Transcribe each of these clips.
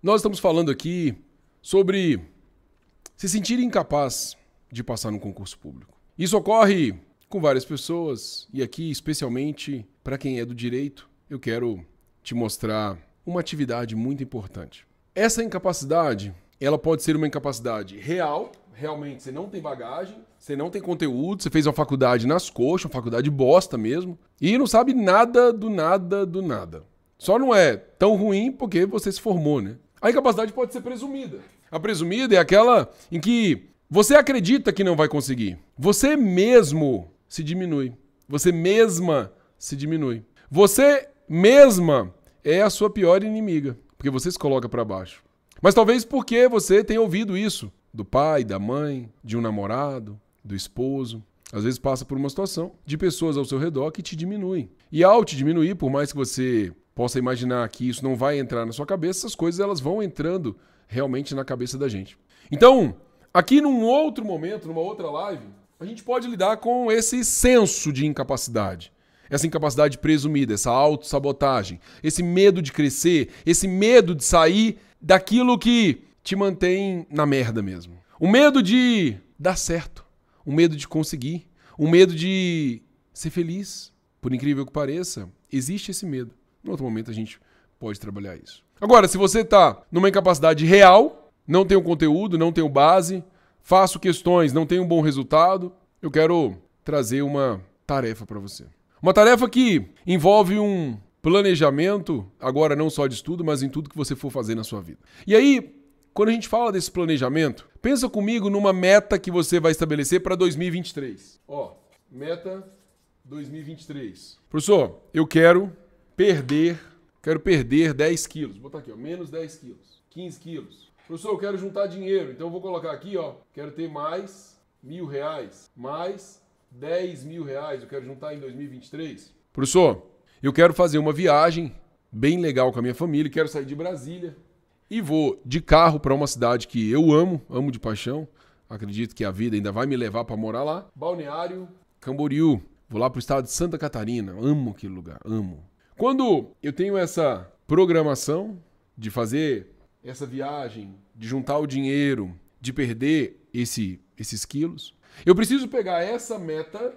Nós estamos falando aqui sobre se sentir incapaz de passar no concurso público. Isso ocorre com várias pessoas e aqui, especialmente para quem é do direito, eu quero te mostrar uma atividade muito importante. Essa incapacidade, ela pode ser uma incapacidade real, realmente você não tem bagagem, você não tem conteúdo, você fez uma faculdade nas coxas, uma faculdade bosta mesmo, e não sabe nada do nada do nada. Só não é tão ruim porque você se formou, né? A incapacidade pode ser presumida. A presumida é aquela em que você acredita que não vai conseguir. Você mesmo se diminui. Você mesma se diminui. Você mesma é a sua pior inimiga, porque você se coloca para baixo. Mas talvez porque você tenha ouvido isso do pai, da mãe, de um namorado, do esposo. Às vezes passa por uma situação de pessoas ao seu redor que te diminuem. E ao te diminuir, por mais que você possa imaginar que isso não vai entrar na sua cabeça, essas coisas elas vão entrando realmente na cabeça da gente. Então, aqui num outro momento, numa outra live, a gente pode lidar com esse senso de incapacidade. Essa incapacidade presumida, essa autossabotagem, esse medo de crescer, esse medo de sair daquilo que te mantém na merda mesmo. O medo de dar certo, o medo de conseguir, o medo de ser feliz. Por incrível que pareça, existe esse medo. No outro momento a gente pode trabalhar isso. Agora, se você está numa incapacidade real, não tem o conteúdo, não tem base, faço questões, não tenho um bom resultado, eu quero trazer uma tarefa para você. Uma tarefa que envolve um planejamento, agora não só de estudo, mas em tudo que você for fazer na sua vida. E aí, quando a gente fala desse planejamento, pensa comigo numa meta que você vai estabelecer para 2023. Ó, meta 2023. Professor, eu quero perder, quero perder 10 quilos. Vou botar aqui, ó, menos 10 quilos, 15 quilos. Professor, eu quero juntar dinheiro, então eu vou colocar aqui, ó, quero ter mais mil reais, mais 10 mil reais, eu quero juntar em 2023. Professor, eu quero fazer uma viagem bem legal com a minha família, quero sair de Brasília e vou de carro para uma cidade que eu amo, amo de paixão. Acredito que a vida ainda vai me levar para morar lá. Balneário Camboriú. Vou lá para o estado de Santa Catarina. Amo aquele lugar, amo. Quando eu tenho essa programação de fazer essa viagem, de juntar o dinheiro, de perder esse, esses quilos, eu preciso pegar essa meta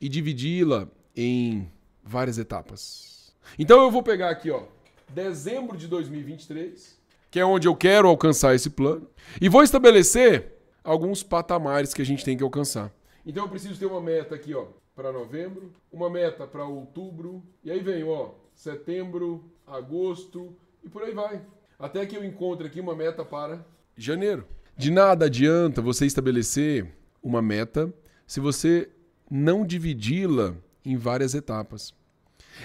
e dividi-la em várias etapas. Então eu vou pegar aqui, ó, dezembro de 2023, que é onde eu quero alcançar esse plano, e vou estabelecer alguns patamares que a gente tem que alcançar. Então eu preciso ter uma meta aqui, ó, para novembro, uma meta para outubro, e aí vem, ó, setembro, agosto e por aí vai. Até que eu encontre aqui uma meta para janeiro. De nada adianta você estabelecer uma meta se você não dividi-la em várias etapas.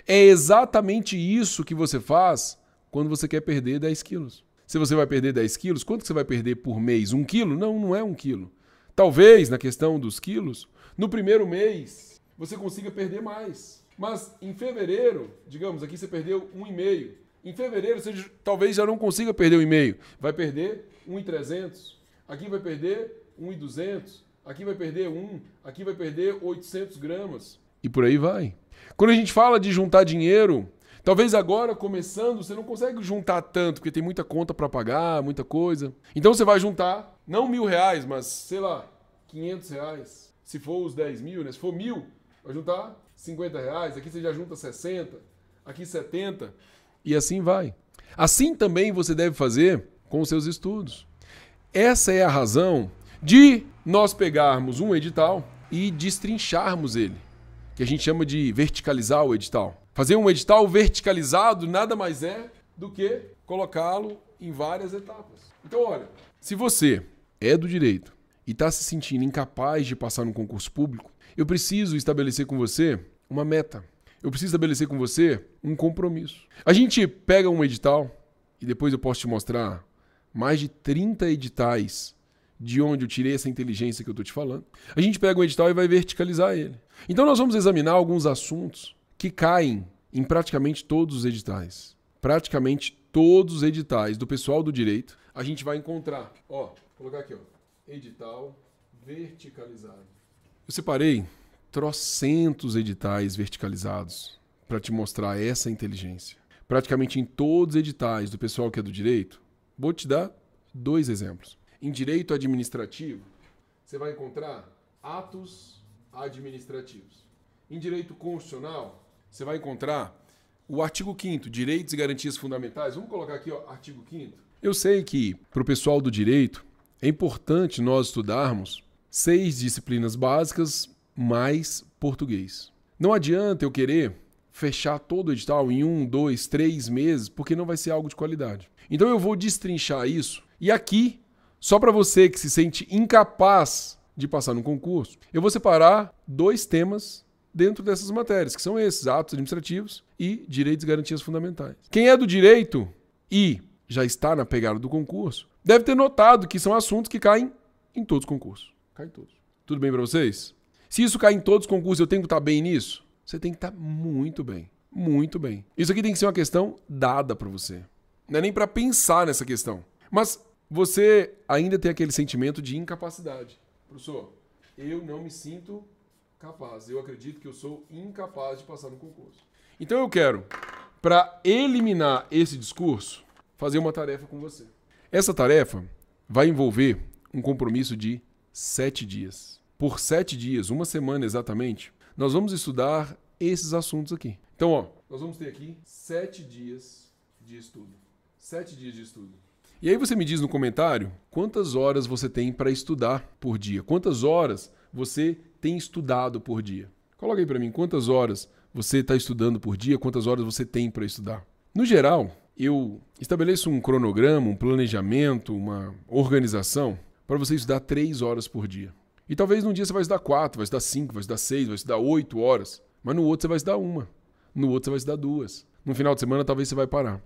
É exatamente isso que você faz quando você quer perder 10 quilos. Se você vai perder 10 quilos, quanto você vai perder por mês? Um quilo? Não, não é um quilo. Talvez, na questão dos quilos, no primeiro mês você consiga perder mais. Mas em fevereiro, digamos, aqui você perdeu 1,5. Em fevereiro você talvez já não consiga perder 1,5. Vai perder 1,300. Aqui vai perder 1,200. Aqui vai perder 1. Aqui vai perder 800 gramas. E por aí vai. Quando a gente fala de juntar dinheiro, talvez agora começando você não consegue juntar tanto, porque tem muita conta para pagar, muita coisa. Então você vai juntar, não mil reais, mas sei lá, 500 reais. Se for os 10 mil, né? Se for mil, vai juntar 50 reais, aqui você já junta 60, aqui 70, e assim vai. Assim também você deve fazer com os seus estudos. Essa é a razão de nós pegarmos um edital e destrincharmos ele, que a gente chama de verticalizar o edital. Fazer um edital verticalizado nada mais é do que colocá-lo em várias etapas. Então, olha, se você é do direito e está se sentindo incapaz de passar no concurso público, eu preciso estabelecer com você uma meta. Eu preciso estabelecer com você um compromisso. A gente pega um edital e depois eu posso te mostrar mais de 30 editais de onde eu tirei essa inteligência que eu estou te falando. A gente pega um edital e vai verticalizar ele. Então nós vamos examinar alguns assuntos que caem em praticamente todos os editais. Praticamente todos os editais do pessoal do direito, a gente vai encontrar. Ó, vou colocar aqui, ó. Edital verticalizado. Eu separei trocentos editais verticalizados para te mostrar essa inteligência. Praticamente em todos os editais do pessoal que é do direito, Vou te dar dois exemplos. Em direito administrativo, você vai encontrar atos administrativos. Em direito constitucional, você vai encontrar o artigo 5 Direitos e Garantias Fundamentais. Vamos colocar aqui, ó, artigo 5 Eu sei que para o pessoal do direito é importante nós estudarmos seis disciplinas básicas mais português. Não adianta eu querer fechar todo o edital em um, dois, três meses, porque não vai ser algo de qualidade. Então eu vou destrinchar isso. E aqui, só para você que se sente incapaz de passar no concurso, eu vou separar dois temas dentro dessas matérias, que são esses: atos administrativos e direitos e garantias fundamentais. Quem é do direito e já está na pegada do concurso, deve ter notado que são assuntos que caem em todos os concursos. Caem todos. Tudo bem para vocês? Se isso cai em todos os concursos, eu tenho que estar bem nisso? Você tem que estar muito bem. Muito bem. Isso aqui tem que ser uma questão dada para você. Não é nem para pensar nessa questão. Mas você ainda tem aquele sentimento de incapacidade. Professor, eu não me sinto capaz. Eu acredito que eu sou incapaz de passar no concurso. Então eu quero, para eliminar esse discurso, fazer uma tarefa com você. Essa tarefa vai envolver um compromisso de sete dias. Por sete dias, uma semana exatamente, nós vamos estudar esses assuntos aqui. Então, ó, nós vamos ter aqui sete dias de estudo. Sete dias de estudo. E aí você me diz no comentário quantas horas você tem para estudar por dia. Quantas horas você tem estudado por dia? Coloca aí para mim quantas horas você está estudando por dia, quantas horas você tem para estudar. No geral, eu estabeleço um cronograma, um planejamento, uma organização para você estudar três horas por dia. E talvez num dia você vai estudar quatro, vai estudar cinco, vai estudar seis, vai estudar oito horas. Mas no outro você vai estudar uma. No outro você vai estudar duas. No final de semana talvez você vai parar.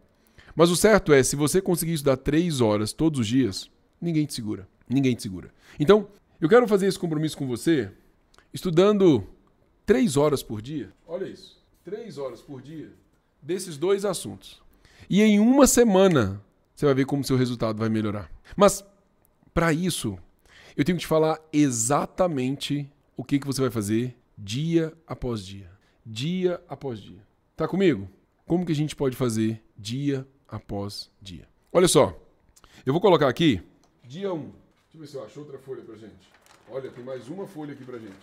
Mas o certo é, se você conseguir estudar três horas todos os dias, ninguém te segura. Ninguém te segura. Então, eu quero fazer esse compromisso com você estudando três horas por dia. Olha isso. Três horas por dia desses dois assuntos. E em uma semana você vai ver como seu resultado vai melhorar. Mas para isso, eu tenho que te falar exatamente o que, que você vai fazer dia após dia. Dia após dia. Tá comigo? Como que a gente pode fazer dia após dia? Olha só. Eu vou colocar aqui dia 1. Deixa eu ver se eu acho outra folha pra gente. Olha, tem mais uma folha aqui pra gente.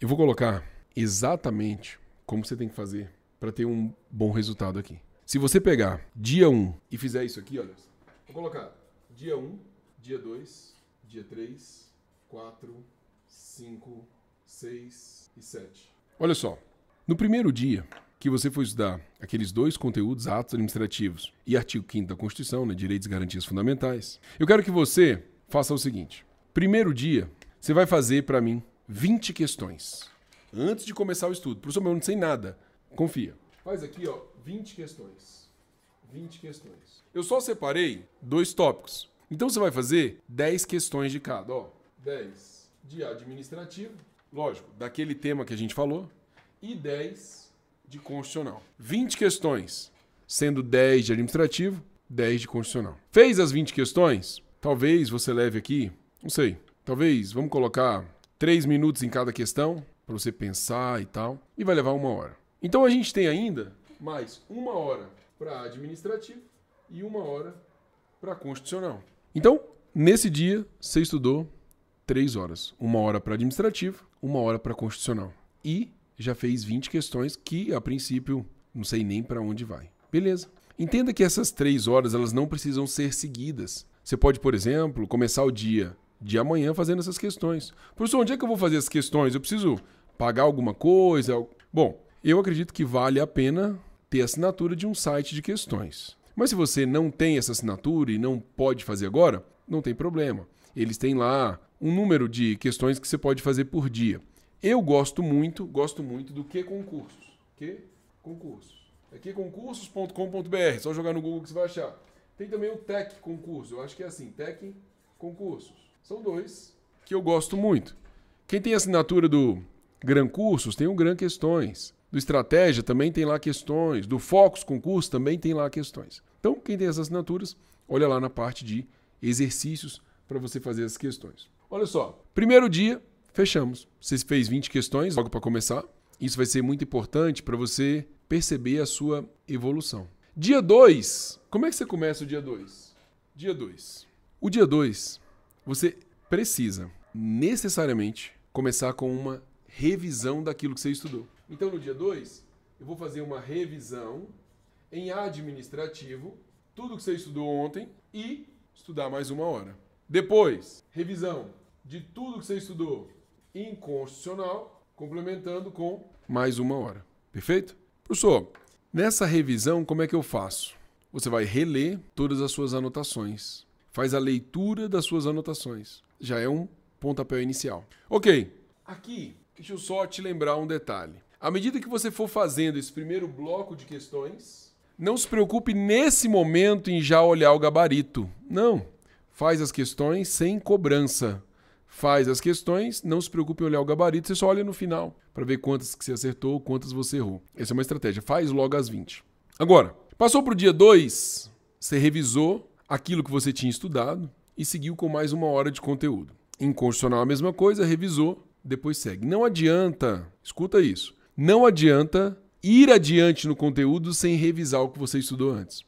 Eu vou colocar exatamente como você tem que fazer para ter um bom resultado aqui. Se você pegar dia 1 e fizer isso aqui, olha, vou colocar dia 1, dia 2, dia 3, 4, 5, 6 e 7. Olha só, no primeiro dia que você for estudar aqueles dois conteúdos, atos administrativos e artigo 5 da Constituição, né, direitos e garantias fundamentais, eu quero que você faça o seguinte. Primeiro dia, você vai fazer para mim 20 questões. Antes de começar o estudo. Professor, eu não sei nada. Confia. Faz aqui, ó, 20 questões. 20 questões. Eu só separei dois tópicos. Então você vai fazer 10 questões de cada, ó. 10 de administrativo, lógico, daquele tema que a gente falou, e 10 de constitucional. 20 questões, sendo 10 de administrativo, 10 de constitucional. Fez as 20 questões? Talvez você leve aqui, não sei, talvez, vamos colocar 3 minutos em cada questão, para você pensar e tal, e vai levar uma hora. Então a gente tem ainda mais uma hora para administrativo e uma hora para constitucional. Então, nesse dia, você estudou três horas. Uma hora para administrativo, uma hora para constitucional. E já fez 20 questões que, a princípio, não sei nem para onde vai. Beleza. Entenda que essas três horas elas não precisam ser seguidas. Você pode, por exemplo, começar o dia de amanhã fazendo essas questões. Professor, onde é que eu vou fazer as questões? Eu preciso pagar alguma coisa? Bom, eu acredito que vale a pena ter assinatura de um site de questões. Mas se você não tem essa assinatura e não pode fazer agora, não tem problema. Eles têm lá um número de questões que você pode fazer por dia. Eu gosto muito, gosto muito do que concursos. Que concursos. É queconcursos.com.br, só jogar no Google que você vai achar. Tem também o Tech Concurso, eu acho que é assim, Tech Concursos. São dois que eu gosto muito. Quem tem assinatura do Gran Cursos tem o Gran Questões. Do Estratégia também tem lá questões. Do Focus Concurso também tem lá questões. Então, quem tem essas assinaturas, olha lá na parte de exercícios para você fazer as questões. Olha só, primeiro dia, fechamos. Você fez 20 questões logo para começar. Isso vai ser muito importante para você perceber a sua evolução. Dia 2, como é que você começa o dia 2? Dia 2. O dia 2, você precisa necessariamente começar com uma revisão daquilo que você estudou. Então, no dia 2, eu vou fazer uma revisão em administrativo, tudo que você estudou ontem e estudar mais uma hora. Depois, revisão de tudo que você estudou em constitucional, complementando com mais uma hora. Perfeito? Professor, nessa revisão, como é que eu faço? Você vai reler todas as suas anotações. Faz a leitura das suas anotações. Já é um pontapé inicial. Ok. Aqui, deixa eu só te lembrar um detalhe. À medida que você for fazendo esse primeiro bloco de questões, não se preocupe nesse momento em já olhar o gabarito. Não. Faz as questões sem cobrança. Faz as questões, não se preocupe em olhar o gabarito, você só olha no final para ver quantas que você acertou, quantas você errou. Essa é uma estratégia. Faz logo as 20. Agora, passou para o dia 2, você revisou aquilo que você tinha estudado e seguiu com mais uma hora de conteúdo. Em constitucional a mesma coisa, revisou, depois segue. Não adianta, escuta isso, não adianta ir adiante no conteúdo sem revisar o que você estudou antes.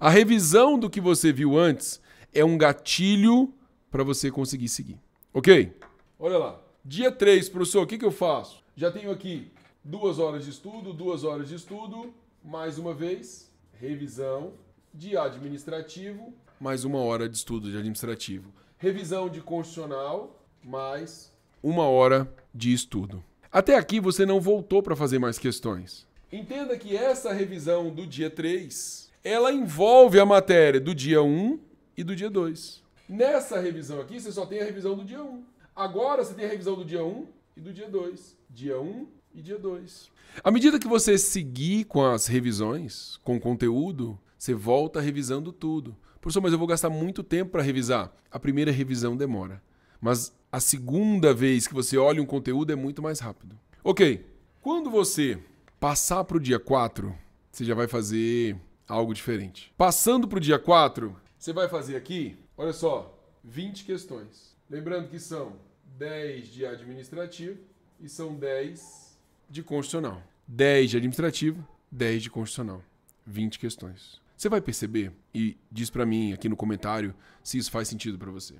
A revisão do que você viu antes é um gatilho para você conseguir seguir. Ok? Olha lá. Dia 3, professor, o que, que eu faço? Já tenho aqui duas horas de estudo, duas horas de estudo, mais uma vez, revisão de administrativo, mais uma hora de estudo de administrativo. Revisão de constitucional, mais uma hora de estudo. Até aqui você não voltou para fazer mais questões. Entenda que essa revisão do dia 3, ela envolve a matéria do dia 1 e do dia 2. Nessa revisão aqui, você só tem a revisão do dia 1. Agora você tem a revisão do dia 1 e do dia 2. Dia 1 e dia 2. À medida que você seguir com as revisões, com o conteúdo, você volta revisando tudo. Professor, mas eu vou gastar muito tempo para revisar. A primeira revisão demora. Mas a segunda vez que você olha um conteúdo é muito mais rápido. Ok. Quando você passar para o dia 4, você já vai fazer algo diferente. Passando para o dia 4, você vai fazer aqui, olha só, 20 questões. Lembrando que são 10 de administrativo e são 10 de constitucional. 10 de administrativo, 10 de constitucional. 20 questões. Você vai perceber, e diz para mim aqui no comentário se isso faz sentido para você.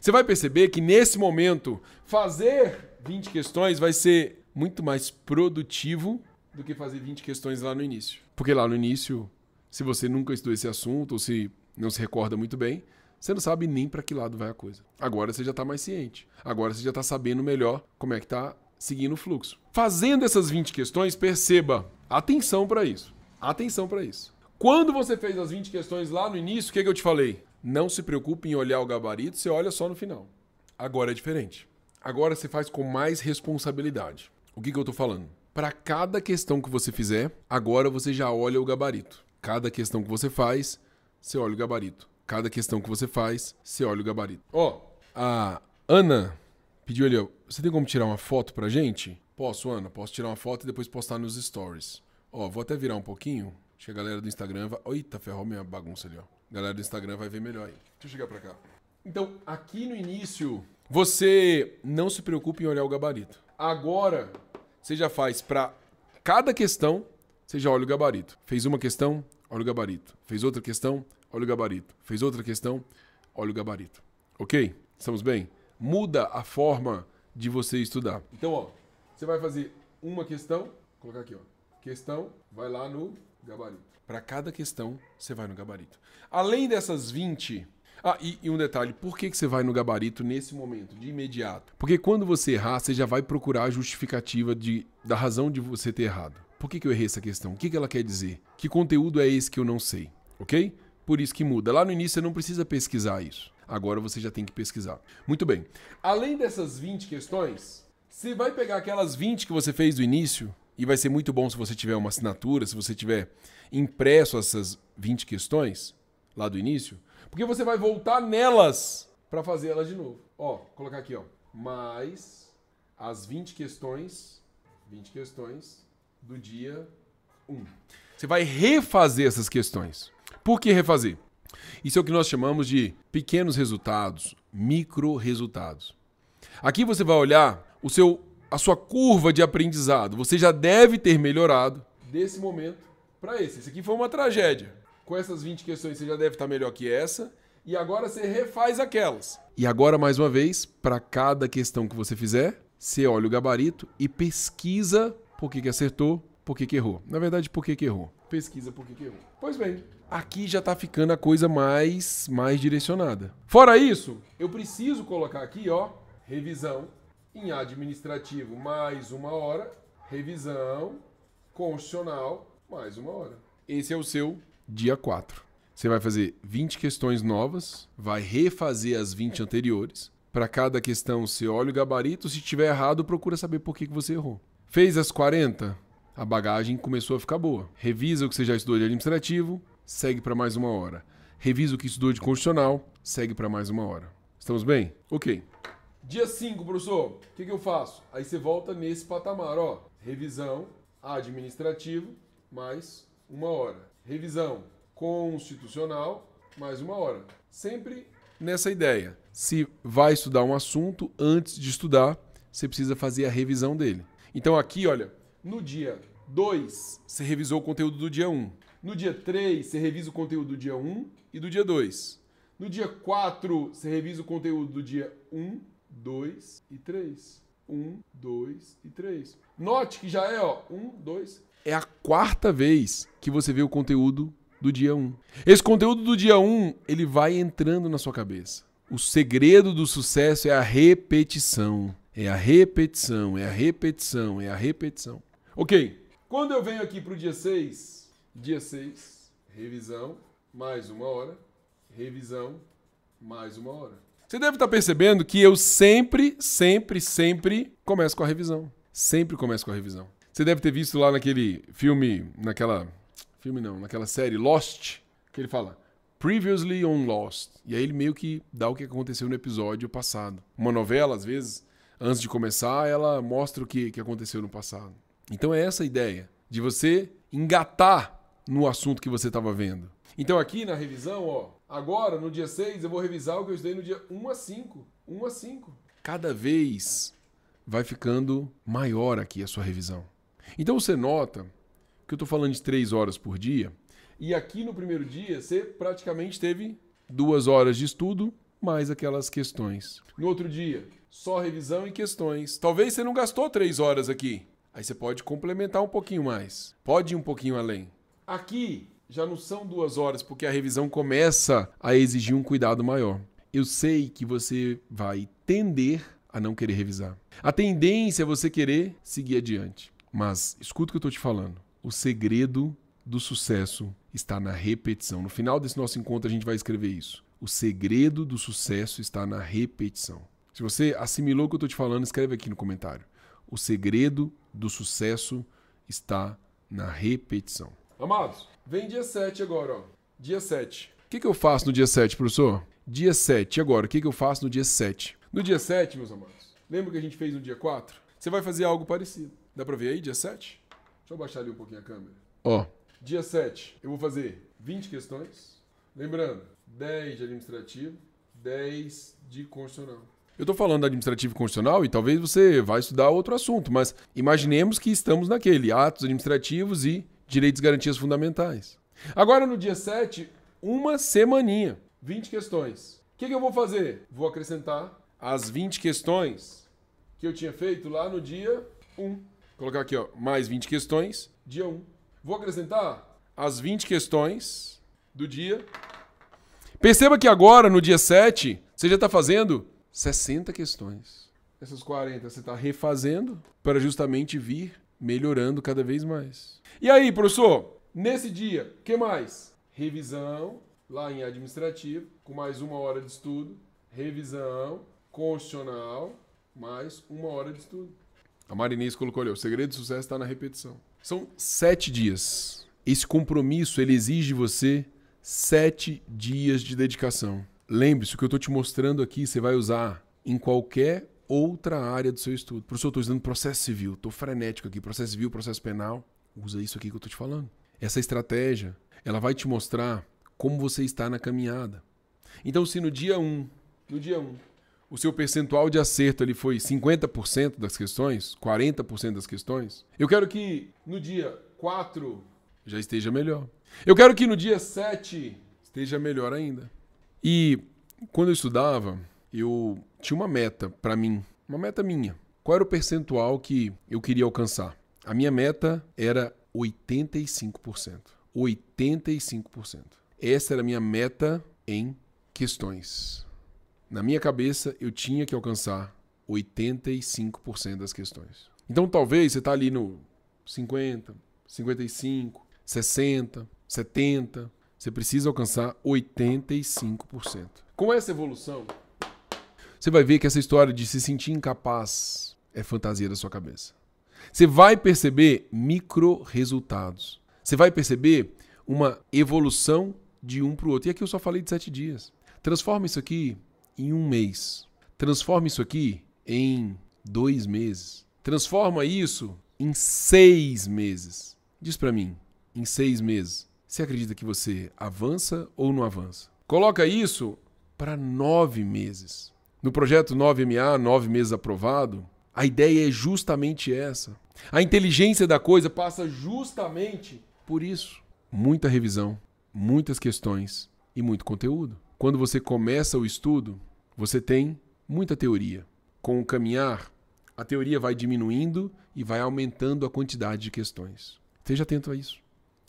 Você vai perceber que nesse momento, fazer 20 questões vai ser muito mais produtivo do que fazer 20 questões lá no início. Porque lá no início, se você nunca estudou esse assunto ou se não se recorda muito bem, você não sabe nem para que lado vai a coisa. Agora você já está mais ciente. Agora você já está sabendo melhor como é que está seguindo o fluxo. Fazendo essas 20 questões, perceba, atenção para isso. Atenção para isso. Quando você fez as 20 questões lá no início, o que, que eu te falei? Não se preocupe em olhar o gabarito, você olha só no final. Agora é diferente. Agora você faz com mais responsabilidade. O que, que eu estou falando? Para cada questão que você fizer, agora você já olha o gabarito. Cada questão que você faz, você olha o gabarito. Cada questão que você faz, você olha o gabarito. Ó, oh, a Ana pediu ali, você tem como tirar uma foto pra gente? Posso, Ana, posso tirar uma foto e depois postar nos stories. Ó, vou até virar um pouquinho. Acho que a galera do Instagram vai. Eita, ferrou minha bagunça ali, ó. A galera do Instagram vai ver melhor aí. Deixa eu chegar pra cá. Então, aqui no início, você não se preocupe em olhar o gabarito. Agora, você já faz para cada questão, você já olha o gabarito. Fez uma questão, olha o gabarito. Fez outra questão, olha o gabarito. Fez outra questão, olha o gabarito. Ok? Estamos bem? Muda a forma de você estudar. Então, ó, você vai fazer uma questão, vou colocar aqui, ó. Questão, vai lá no gabarito. Para cada questão, você vai no gabarito. Além dessas 20 ah, e, e, um detalhe, por que, que você vai no gabarito nesse momento, de imediato? Porque quando você errar, você já vai procurar a justificativa de, da razão de você ter errado. Por que, que eu errei essa questão? O que, que ela quer dizer? Que conteúdo é esse que eu não sei? Ok? Por isso que muda. Lá no início você não precisa pesquisar isso. Agora você já tem que pesquisar. Muito bem. Além dessas 20 questões, você vai pegar aquelas 20 que você fez do início, e vai ser muito bom se você tiver uma assinatura, se você tiver impresso essas 20 questões lá do início porque você vai voltar nelas para fazer elas de novo. Ó, colocar aqui, ó. Mais as 20 questões, 20 questões do dia 1. Você vai refazer essas questões. Por que refazer? Isso é o que nós chamamos de pequenos resultados, micro resultados. Aqui você vai olhar o seu a sua curva de aprendizado. Você já deve ter melhorado desse momento para esse. Esse aqui foi uma tragédia com essas 20 questões você já deve estar melhor que essa. E agora você refaz aquelas. E agora, mais uma vez, para cada questão que você fizer, você olha o gabarito e pesquisa por que, que acertou, por que, que errou. Na verdade, por que, que errou. Pesquisa por que, que errou. Pois bem, aqui já está ficando a coisa mais, mais direcionada. Fora isso, eu preciso colocar aqui, ó, revisão em administrativo mais uma hora, revisão constitucional mais uma hora. Esse é o seu dia 4. Você vai fazer 20 questões novas, vai refazer as 20 anteriores. Para cada questão, você olha o gabarito. Se tiver errado, procura saber por que você errou. Fez as 40? A bagagem começou a ficar boa. Revisa o que você já estudou de administrativo, segue para mais uma hora. Revisa o que estudou de constitucional, segue para mais uma hora. Estamos bem? Ok. Dia 5, professor, o que, que eu faço? Aí você volta nesse patamar, ó. Revisão administrativo, mais uma hora. Revisão constitucional, mais uma hora. Sempre nessa ideia. Se vai estudar um assunto, antes de estudar, você precisa fazer a revisão dele. Então aqui, olha, no dia 2, você revisou o conteúdo do dia 1. Um. No dia 3, você revisa o conteúdo do dia 1 um e do dia 2. No dia 4, você revisa o conteúdo do dia 1, um, 2 e 3. 1, 2 e 3. Note que já é, ó, 1, 2. É a quarta vez que você vê o conteúdo do dia 1. Esse conteúdo do dia 1, ele vai entrando na sua cabeça. O segredo do sucesso é a repetição. É a repetição, é a repetição, é a repetição. Ok. Quando eu venho aqui para o dia 6, dia 6, revisão, mais uma hora, revisão, mais uma hora. Você deve estar percebendo que eu sempre, sempre, sempre começo com a revisão. Sempre começo com a revisão. Você deve ter visto lá naquele filme, naquela. Filme não, naquela série Lost, que ele fala Previously on Lost. E aí ele meio que dá o que aconteceu no episódio passado. Uma novela, às vezes, antes de começar, ela mostra o que, que aconteceu no passado. Então é essa a ideia, de você engatar no assunto que você estava vendo. Então aqui na revisão, ó, agora no dia 6 eu vou revisar o que eu estudei no dia 1 a 5. 1 a 5. Cada vez vai ficando maior aqui a sua revisão. Então você nota que eu estou falando de 3 horas por dia, e aqui no primeiro dia você praticamente teve duas horas de estudo mais aquelas questões. No outro dia, só revisão e questões. Talvez você não gastou três horas aqui. Aí você pode complementar um pouquinho mais. Pode ir um pouquinho além. Aqui já não são duas horas, porque a revisão começa a exigir um cuidado maior. Eu sei que você vai tender a não querer revisar. A tendência é você querer seguir adiante. Mas escuta o que eu estou te falando. O segredo do sucesso está na repetição. No final desse nosso encontro, a gente vai escrever isso. O segredo do sucesso está na repetição. Se você assimilou o que eu estou te falando, escreve aqui no comentário. O segredo do sucesso está na repetição. Amados, vem dia 7 agora, ó. Dia 7. O que, que eu faço no dia 7, professor? Dia 7. Agora, o que, que eu faço no dia 7? No dia 7, meus amados, lembra que a gente fez no dia 4? Você vai fazer algo parecido. Dá pra ver aí, dia 7? Deixa eu baixar ali um pouquinho a câmera. Ó, dia 7, eu vou fazer 20 questões. Lembrando, 10 de administrativo, 10 de constitucional. Eu estou falando administrativo e constitucional e talvez você vá estudar outro assunto, mas imaginemos que estamos naquele, atos administrativos e direitos e garantias fundamentais. Agora, no dia 7, uma semaninha, 20 questões. O que, que eu vou fazer? Vou acrescentar as 20 questões que eu tinha feito lá no dia 1. Vou colocar aqui, ó, mais 20 questões, dia 1. Vou acrescentar as 20 questões do dia. Perceba que agora, no dia 7, você já está fazendo 60 questões. Essas 40 você está refazendo para justamente vir melhorando cada vez mais. E aí, professor, nesse dia, que mais? Revisão, lá em administrativo, com mais uma hora de estudo. Revisão constitucional, mais uma hora de estudo. A Marinês colocou ali, o segredo do sucesso está na repetição. São sete dias. Esse compromisso, ele exige de você sete dias de dedicação. Lembre-se, o que eu estou te mostrando aqui, você vai usar em qualquer outra área do seu estudo. Professor, eu estou estudando processo civil, estou frenético aqui, processo civil, processo penal. Usa isso aqui que eu estou te falando. Essa estratégia, ela vai te mostrar como você está na caminhada. Então, se no dia 1, um, no dia 1, um, o seu percentual de acerto ali foi 50% das questões, 40% das questões, eu quero que no dia 4 já esteja melhor. Eu quero que no dia 7 esteja melhor ainda. E quando eu estudava, eu tinha uma meta para mim, uma meta minha. Qual era o percentual que eu queria alcançar? A minha meta era 85%. 85%. Essa era a minha meta em questões. Na minha cabeça, eu tinha que alcançar 85% das questões. Então, talvez você está ali no 50, 55, 60, 70. Você precisa alcançar 85%. Com essa evolução, você vai ver que essa história de se sentir incapaz é fantasia da sua cabeça. Você vai perceber micro resultados. Você vai perceber uma evolução de um para o outro. E aqui eu só falei de sete dias. Transforma isso aqui em um mês. Transforma isso aqui em dois meses. Transforma isso em seis meses. Diz para mim, em seis meses, você acredita que você avança ou não avança? Coloca isso para nove meses. No projeto 9MA, nove meses aprovado, a ideia é justamente essa. A inteligência da coisa passa justamente por isso. Muita revisão, muitas questões e muito conteúdo. Quando você começa o estudo, você tem muita teoria. Com o caminhar, a teoria vai diminuindo e vai aumentando a quantidade de questões. Esteja atento a isso.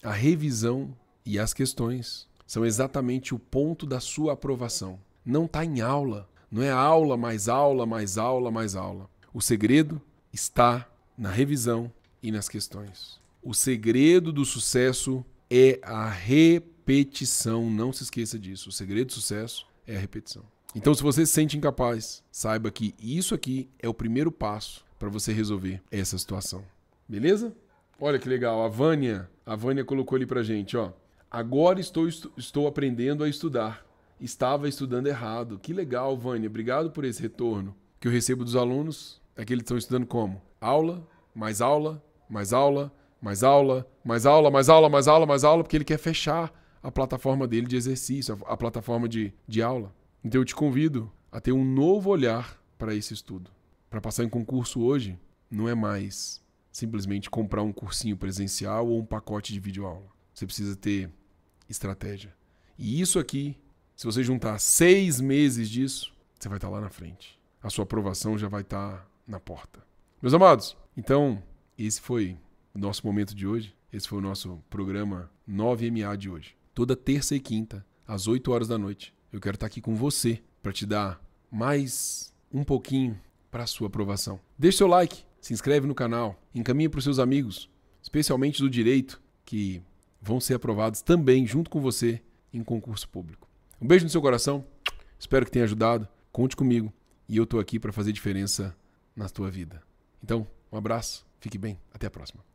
A revisão e as questões são exatamente o ponto da sua aprovação. Não está em aula. Não é aula mais aula mais aula mais aula. O segredo está na revisão e nas questões. O segredo do sucesso é a repetição. Não se esqueça disso. O segredo do sucesso é a repetição. Então, se você se sente incapaz, saiba que isso aqui é o primeiro passo para você resolver essa situação. Beleza? Olha que legal. A Vânia, a Vânia colocou ali pra gente, ó. Agora estou, estou aprendendo a estudar. Estava estudando errado. Que legal, Vânia. Obrigado por esse retorno que eu recebo dos alunos. É que eles estão estudando como? Aula, mais aula, mais aula, mais aula, mais aula, mais aula, mais aula, mais aula, porque ele quer fechar a plataforma dele de exercício, a plataforma de, de aula. Então eu te convido a ter um novo olhar para esse estudo. Para passar em concurso hoje, não é mais simplesmente comprar um cursinho presencial ou um pacote de videoaula. Você precisa ter estratégia. E isso aqui, se você juntar seis meses disso, você vai estar lá na frente. A sua aprovação já vai estar na porta. Meus amados, então, esse foi o nosso momento de hoje. Esse foi o nosso programa 9MA de hoje. Toda terça e quinta, às 8 horas da noite, eu quero estar aqui com você para te dar mais um pouquinho para a sua aprovação. Deixe seu like, se inscreve no canal, encaminhe para os seus amigos, especialmente do direito, que vão ser aprovados também junto com você em concurso público. Um beijo no seu coração, espero que tenha ajudado. Conte comigo e eu estou aqui para fazer diferença na tua vida. Então, um abraço, fique bem, até a próxima.